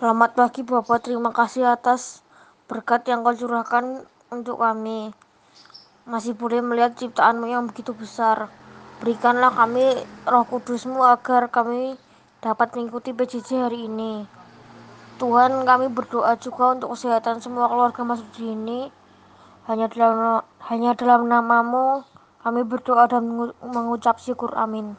Selamat pagi Bapak, terima kasih atas berkat yang kau curahkan untuk kami. Masih boleh melihat ciptaanmu yang begitu besar. Berikanlah kami roh kudusmu agar kami dapat mengikuti PJJ hari ini. Tuhan kami berdoa juga untuk kesehatan semua keluarga masuk di ini. Hanya dalam, hanya dalam namamu kami berdoa dan mengucap syukur amin.